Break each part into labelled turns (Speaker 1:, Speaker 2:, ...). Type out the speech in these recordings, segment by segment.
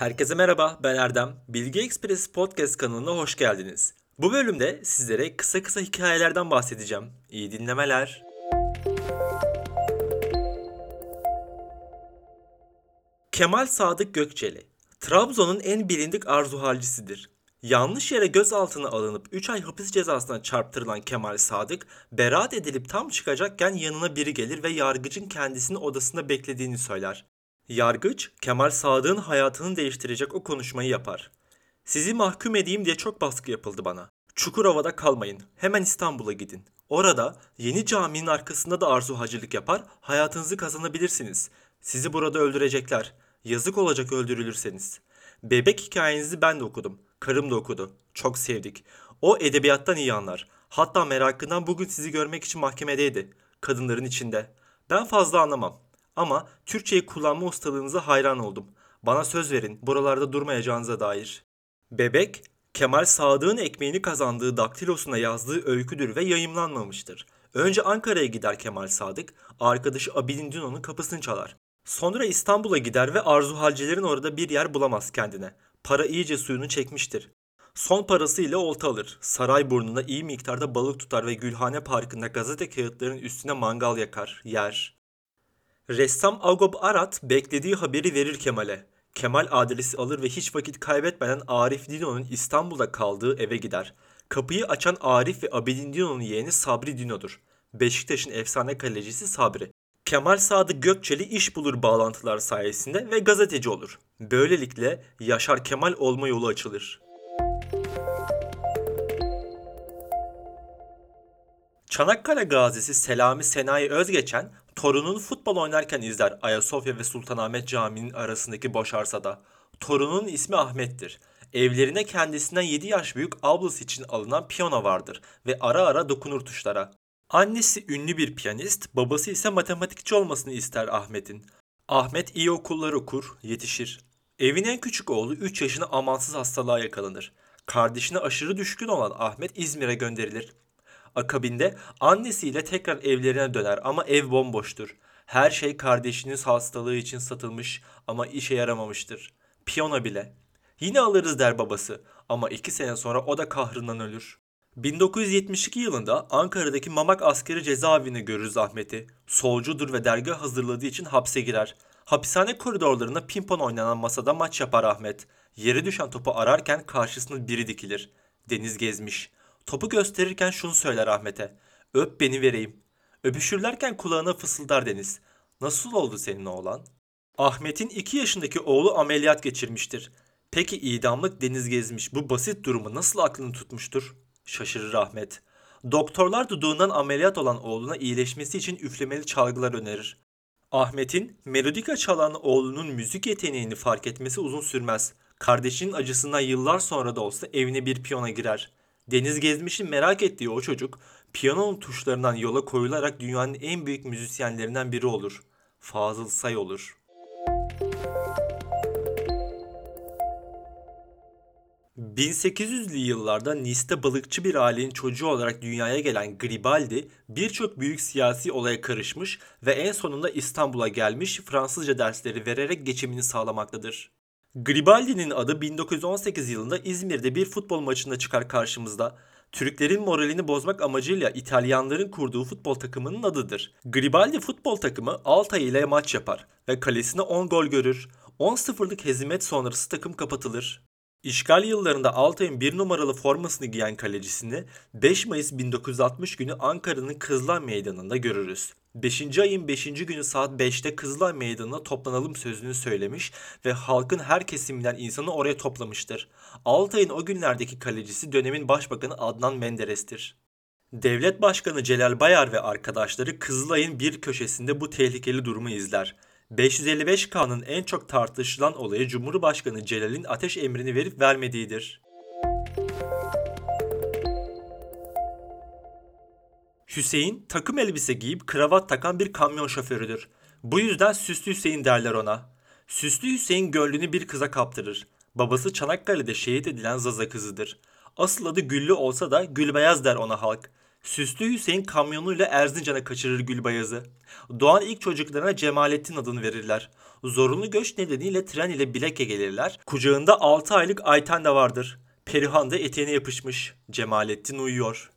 Speaker 1: Herkese merhaba, ben Erdem. Bilgi Express Podcast kanalına hoş geldiniz. Bu bölümde sizlere kısa kısa hikayelerden bahsedeceğim. İyi dinlemeler. Kemal Sadık Gökçeli Trabzon'un en bilindik arzu. Yanlış yere gözaltına alınıp 3 ay hapis cezasına çarptırılan Kemal Sadık, beraat edilip tam çıkacakken yanına biri gelir ve yargıcın kendisini odasında beklediğini söyler. Yargıç, Kemal Sadık'ın hayatını değiştirecek o konuşmayı yapar. Sizi mahkum edeyim diye çok baskı yapıldı bana. Çukurova'da kalmayın. Hemen İstanbul'a gidin. Orada yeni caminin arkasında da arzu hacılık yapar, hayatınızı kazanabilirsiniz. Sizi burada öldürecekler. Yazık olacak öldürülürseniz. Bebek hikayenizi ben de okudum. Karım da okudu. Çok sevdik. O edebiyattan iyi anlar. Hatta merakından bugün sizi görmek için mahkemedeydi. Kadınların içinde. Ben fazla anlamam. Ama Türkçeyi kullanma ustalığınıza hayran oldum. Bana söz verin buralarda durmayacağınıza dair. Bebek, Kemal Sadık'ın ekmeğini kazandığı daktilosuna yazdığı öyküdür ve yayımlanmamıştır. Önce Ankara'ya gider Kemal Sadık, arkadaşı Abidin Dino'nun kapısını çalar. Sonra İstanbul'a gider ve Arzu Halcilerin orada bir yer bulamaz kendine. Para iyice suyunu çekmiştir. Son parasıyla olta alır. Saray burnunda iyi miktarda balık tutar ve Gülhane Parkı'nda gazete kağıtlarının üstüne mangal yakar, yer. Ressam Agop Arat beklediği haberi verir Kemal'e. Kemal adresi alır ve hiç vakit kaybetmeden Arif Dino'nun İstanbul'da kaldığı eve gider. Kapıyı açan Arif ve Abidin Dino'nun yeğeni Sabri Dino'dur. Beşiktaş'ın efsane kalecisi Sabri. Kemal Sadık Gökçeli iş bulur bağlantılar sayesinde ve gazeteci olur. Böylelikle Yaşar Kemal olma yolu açılır. Çanakkale gazisi Selami Senayi Özgeçen torununu futbol oynarken izler Ayasofya ve Sultanahmet Camii'nin arasındaki boş arsada. Torunun ismi Ahmet'tir. Evlerine kendisinden 7 yaş büyük ablası için alınan piyano vardır ve ara ara dokunur tuşlara. Annesi ünlü bir piyanist, babası ise matematikçi olmasını ister Ahmet'in. Ahmet iyi okullar okur, yetişir. Evin en küçük oğlu 3 yaşına amansız hastalığa yakalanır. Kardeşine aşırı düşkün olan Ahmet İzmir'e gönderilir. Akabinde annesiyle tekrar evlerine döner ama ev bomboştur. Her şey kardeşinin hastalığı için satılmış ama işe yaramamıştır. Piyano bile. Yine alırız der babası ama iki sene sonra o da kahrından ölür. 1972 yılında Ankara'daki Mamak askeri cezaevine görürüz Ahmet'i. Solcudur ve dergi hazırladığı için hapse girer. Hapishane koridorlarında pimpon oynanan masada maç yapar Ahmet. Yere düşen topu ararken karşısına biri dikilir. Deniz gezmiş. Topu gösterirken şunu söyler Ahmet'e. Öp beni vereyim. Öpüşürlerken kulağına fısıldar Deniz. Nasıl oldu senin oğlan? Ahmet'in 2 yaşındaki oğlu ameliyat geçirmiştir. Peki idamlık Deniz gezmiş bu basit durumu nasıl aklını tutmuştur? Şaşırır Ahmet. Doktorlar duduğundan ameliyat olan oğluna iyileşmesi için üflemeli çalgılar önerir. Ahmet'in melodika çalan oğlunun müzik yeteneğini fark etmesi uzun sürmez. Kardeşinin acısından yıllar sonra da olsa evine bir piyona girer. Deniz Gezmiş'in merak ettiği o çocuk piyanonun tuşlarından yola koyularak dünyanın en büyük müzisyenlerinden biri olur. Fazıl Say olur. 1800'lü yıllarda Nice'de balıkçı bir ailenin çocuğu olarak dünyaya gelen Gribaldi birçok büyük siyasi olaya karışmış ve en sonunda İstanbul'a gelmiş Fransızca dersleri vererek geçimini sağlamaktadır. Gribaldi'nin adı 1918 yılında İzmir'de bir futbol maçında çıkar karşımızda. Türklerin moralini bozmak amacıyla İtalyanların kurduğu futbol takımının adıdır. Gribaldi futbol takımı Altay ile maç yapar ve kalesine 10 gol görür. 10-0'lık hezimet sonrası takım kapatılır. İşgal yıllarında Altay'ın bir numaralı formasını giyen kalecisini 5 Mayıs 1960 günü Ankara'nın Kızılay Meydanı'nda görürüz. 5. ayın 5. günü saat 5'te Kızılay Meydanı'na toplanalım sözünü söylemiş ve halkın her kesiminden insanı oraya toplamıştır. Altay'ın o günlerdeki kalecisi dönemin başbakanı Adnan Menderes'tir. Devlet Başkanı Celal Bayar ve arkadaşları Kızılay'ın bir köşesinde bu tehlikeli durumu izler. 555K'nın en çok tartışılan olayı Cumhurbaşkanı Celal'in ateş emrini verip vermediğidir. Hüseyin takım elbise giyip kravat takan bir kamyon şoförüdür. Bu yüzden Süslü Hüseyin derler ona. Süslü Hüseyin gönlünü bir kıza kaptırır. Babası Çanakkale'de şehit edilen Zaza kızıdır. Asıl adı Güllü olsa da Gülbeyaz der ona halk. Süslü Hüseyin kamyonuyla Erzincan'a kaçırır Gülbayaz'ı. Doğan ilk çocuklarına Cemalettin adını verirler. Zorunlu göç nedeniyle tren ile Bilek'e gelirler. Kucağında 6 aylık Ayten de vardır. Perihan da eteğine yapışmış. Cemalettin uyuyor.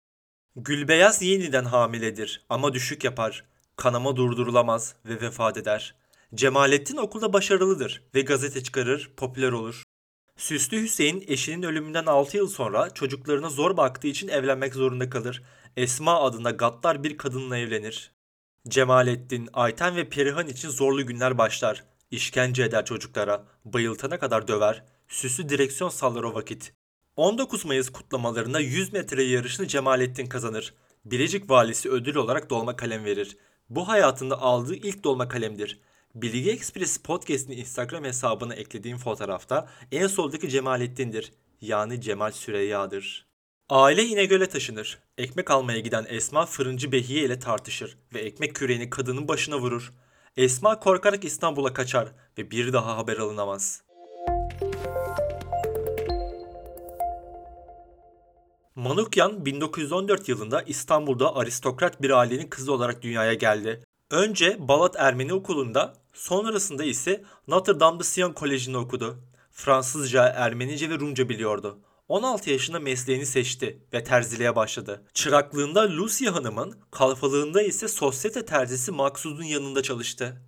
Speaker 1: Gülbeyaz yeniden hamiledir ama düşük yapar. Kanama durdurulamaz ve vefat eder. Cemalettin okulda başarılıdır ve gazete çıkarır, popüler olur. Süslü Hüseyin eşinin ölümünden 6 yıl sonra çocuklarına zor baktığı için evlenmek zorunda kalır. Esma adında gaddar bir kadınla evlenir. Cemalettin, Ayten ve Perihan için zorlu günler başlar. İşkence eder çocuklara, bayıltana kadar döver, süslü direksiyon sallar o vakit. 19 Mayıs kutlamalarında 100 metre yarışını Cemalettin kazanır. Bilecik valisi ödül olarak dolma kalem verir. Bu hayatında aldığı ilk dolma kalemdir. Bilgi Express Podcast'in Instagram hesabına eklediğim fotoğrafta en soldaki Cemalettin'dir. Yani Cemal Süreyya'dır. Aile İnegöl'e taşınır. Ekmek almaya giden Esma fırıncı Behiye ile tartışır ve ekmek küreğini kadının başına vurur. Esma korkarak İstanbul'a kaçar ve bir daha haber alınamaz. Manukyan 1914 yılında İstanbul'da aristokrat bir ailenin kızı olarak dünyaya geldi. Önce Balat Ermeni Okulu'nda, sonrasında ise Notre Dame de Sion Koleji'nde okudu. Fransızca, Ermenice ve Rumca biliyordu. 16 yaşında mesleğini seçti ve terziliğe başladı. Çıraklığında Lucia Hanım'ın, kalfalığında ise sosyete terzisi Maksud'un yanında çalıştı.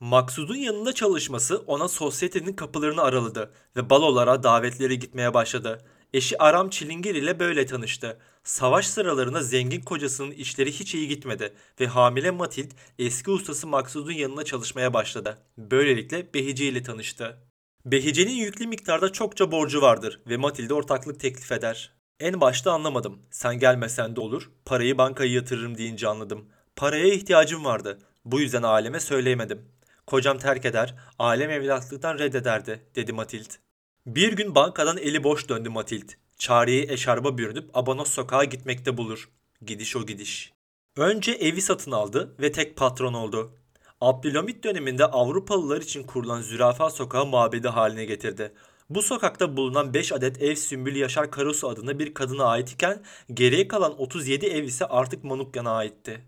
Speaker 1: Maksud'un yanında çalışması ona sosyetenin kapılarını araladı ve balolara, davetlere gitmeye başladı. Eşi Aram Çilingir ile böyle tanıştı. Savaş sıralarında zengin kocasının işleri hiç iyi gitmedi ve hamile Matild eski ustası Maksud'un yanına çalışmaya başladı. Böylelikle Behice ile tanıştı. Behice'nin yüklü miktarda çokça borcu vardır ve Matilde ortaklık teklif eder. En başta anlamadım. Sen gelmesen de olur. Parayı bankaya yatırırım deyince anladım. Paraya ihtiyacım vardı. Bu yüzden aileme söyleyemedim. Kocam terk eder, ailem evlatlıktan reddederdi, dedi Matild. Bir gün bankadan eli boş döndü Matild. Çareyi eşarba bürünüp Abanos sokağa gitmekte bulur. Gidiş o gidiş. Önce evi satın aldı ve tek patron oldu. Abdülhamit döneminde Avrupalılar için kurulan Zürafa Sokağı mabedi haline getirdi. Bu sokakta bulunan 5 adet ev Sümbül Yaşar Karasu adında bir kadına ait iken geriye kalan 37 ev ise artık Manukyan'a aitti.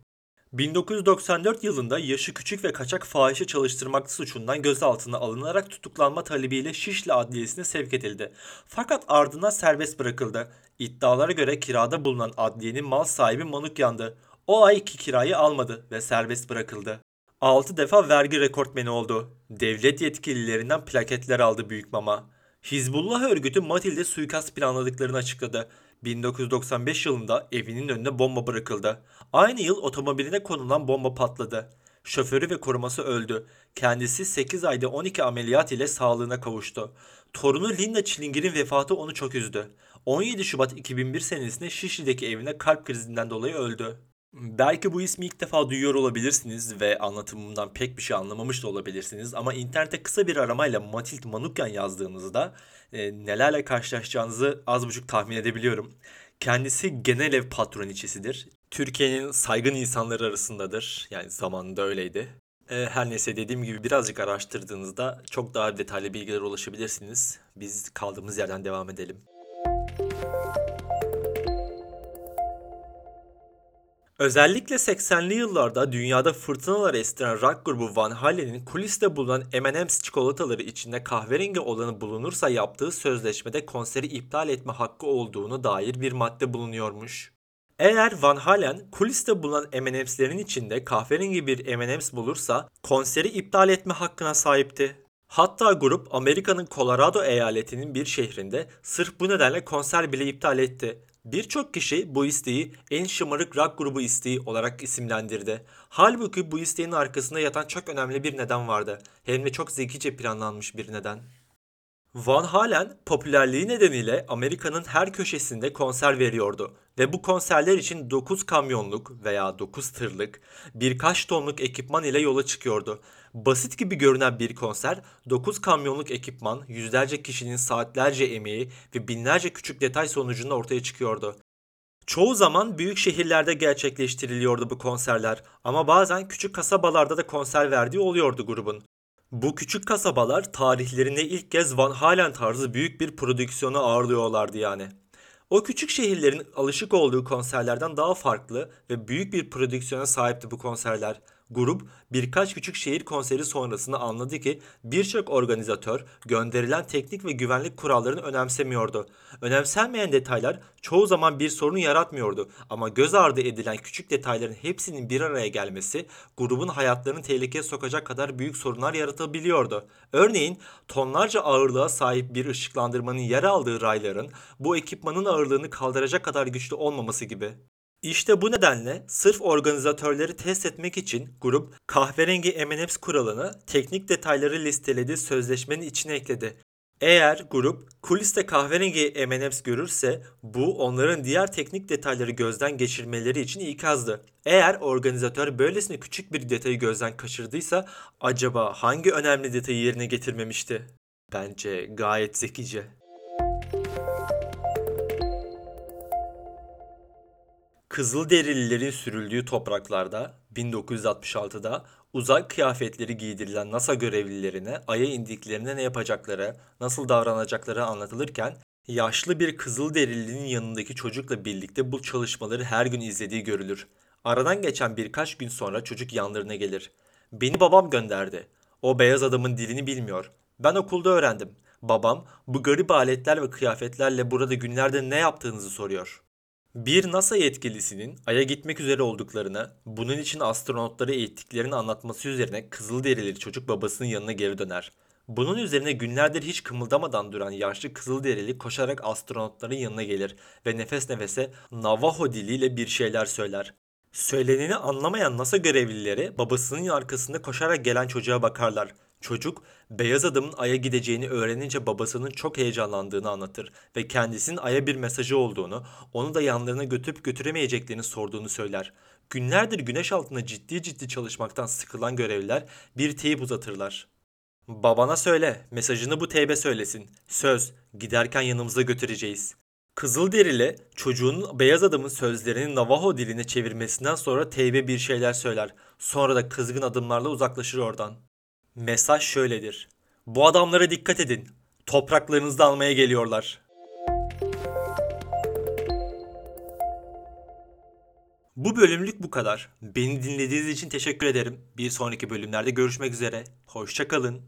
Speaker 1: 1994 yılında yaşı küçük ve kaçak fahişe çalıştırmak suçundan gözaltına alınarak tutuklanma talebiyle Şişli Adliyesi'ne sevk edildi. Fakat ardından serbest bırakıldı. İddialara göre kirada bulunan adliyenin mal sahibi Manukyan'dı. O ay iki kirayı almadı ve serbest bırakıldı. 6 defa vergi rekortmeni oldu. Devlet yetkililerinden plaketler aldı Büyük Mama. Hizbullah örgütü Matil'de suikast planladıklarını açıkladı. 1995 yılında evinin önüne bomba bırakıldı. Aynı yıl otomobiline konulan bomba patladı. Şoförü ve koruması öldü. Kendisi 8 ayda 12 ameliyat ile sağlığına kavuştu. Torunu Linda Çilingir'in vefatı onu çok üzdü. 17 Şubat 2001 senesinde Şişli'deki evine kalp krizinden dolayı öldü. Belki bu ismi ilk defa duyuyor olabilirsiniz ve anlatımımdan pek bir şey anlamamış da olabilirsiniz ama internette kısa bir aramayla Matild Manukyan yazdığınızda e, nelerle karşılaşacağınızı az buçuk tahmin edebiliyorum. Kendisi genel ev patroniçesidir. Türkiye'nin saygın insanları arasındadır. Yani zamanında öyleydi. E, her neyse dediğim gibi birazcık araştırdığınızda çok daha detaylı bilgilere ulaşabilirsiniz. Biz kaldığımız yerden devam edelim. Özellikle 80'li yıllarda dünyada fırtınalar estiren rock grubu Van Halen'in kuliste bulunan M&M's çikolataları içinde kahverengi olanı bulunursa yaptığı sözleşmede konseri iptal etme hakkı olduğunu dair bir madde bulunuyormuş. Eğer Van Halen kuliste bulunan M&M's'lerin içinde kahverengi bir M&M's bulursa konseri iptal etme hakkına sahipti. Hatta grup Amerika'nın Colorado eyaletinin bir şehrinde sırf bu nedenle konser bile iptal etti. Birçok kişi bu isteği en şımarık rock grubu isteği olarak isimlendirdi. Halbuki bu isteğin arkasında yatan çok önemli bir neden vardı. Hem de çok zekice planlanmış bir neden. Van Halen popülerliği nedeniyle Amerika'nın her köşesinde konser veriyordu ve bu konserler için 9 kamyonluk veya 9 tırlık birkaç tonluk ekipman ile yola çıkıyordu. Basit gibi görünen bir konser 9 kamyonluk ekipman, yüzlerce kişinin saatlerce emeği ve binlerce küçük detay sonucunda ortaya çıkıyordu. Çoğu zaman büyük şehirlerde gerçekleştiriliyordu bu konserler ama bazen küçük kasabalarda da konser verdiği oluyordu grubun. Bu küçük kasabalar tarihlerinde ilk kez Van Halen tarzı büyük bir prodüksiyonu ağırlıyorlardı yani. O küçük şehirlerin alışık olduğu konserlerden daha farklı ve büyük bir prodüksiyona sahipti bu konserler. Grup birkaç küçük şehir konseri sonrasında anladı ki birçok organizatör gönderilen teknik ve güvenlik kurallarını önemsemiyordu. Önemsenmeyen detaylar çoğu zaman bir sorun yaratmıyordu ama göz ardı edilen küçük detayların hepsinin bir araya gelmesi grubun hayatlarını tehlikeye sokacak kadar büyük sorunlar yaratabiliyordu. Örneğin tonlarca ağırlığa sahip bir ışıklandırmanın yer aldığı rayların bu ekipmanın ağırlığını kaldıracak kadar güçlü olmaması gibi. İşte bu nedenle sırf organizatörleri test etmek için grup kahverengi M&M's kuralını teknik detayları listelediği sözleşmenin içine ekledi. Eğer grup kuliste kahverengi M&M's görürse bu onların diğer teknik detayları gözden geçirmeleri için ikazdı. Eğer organizatör böylesine küçük bir detayı gözden kaçırdıysa acaba hangi önemli detayı yerine getirmemişti? Bence gayet zekice. Kızılderililerin sürüldüğü topraklarda 1966'da uzay kıyafetleri giydirilen NASA görevlilerine Ay'a indiklerinde ne yapacakları, nasıl davranacakları anlatılırken yaşlı bir Kızılderilinin yanındaki çocukla birlikte bu çalışmaları her gün izlediği görülür. Aradan geçen birkaç gün sonra çocuk yanlarına gelir. Beni babam gönderdi. O beyaz adamın dilini bilmiyor. Ben okulda öğrendim. Babam bu garip aletler ve kıyafetlerle burada günlerde ne yaptığınızı soruyor. Bir NASA yetkilisinin Ay'a gitmek üzere olduklarını, bunun için astronotları eğittiklerini anlatması üzerine Kızılderili çocuk babasının yanına geri döner. Bunun üzerine günlerdir hiç kımıldamadan duran yaşlı Kızılderili koşarak astronotların yanına gelir ve nefes nefese Navajo diliyle bir şeyler söyler. Söyleneni anlamayan NASA görevlileri babasının arkasında koşarak gelen çocuğa bakarlar. Çocuk, beyaz adamın Ay'a gideceğini öğrenince babasının çok heyecanlandığını anlatır ve kendisinin Ay'a bir mesajı olduğunu, onu da yanlarına götürüp götüremeyeceklerini sorduğunu söyler. Günlerdir güneş altında ciddi ciddi çalışmaktan sıkılan görevliler bir teyip uzatırlar. Babana söyle, mesajını bu teybe söylesin. Söz, giderken yanımıza götüreceğiz. Kızılderili çocuğun beyaz adamın sözlerini Navajo diline çevirmesinden sonra teybe bir şeyler söyler. Sonra da kızgın adımlarla uzaklaşır oradan. Mesaj şöyledir. Bu adamlara dikkat edin. Topraklarınızı almaya geliyorlar. Bu bölümlük bu kadar. Beni dinlediğiniz için teşekkür ederim. Bir sonraki bölümlerde görüşmek üzere. Hoşçakalın.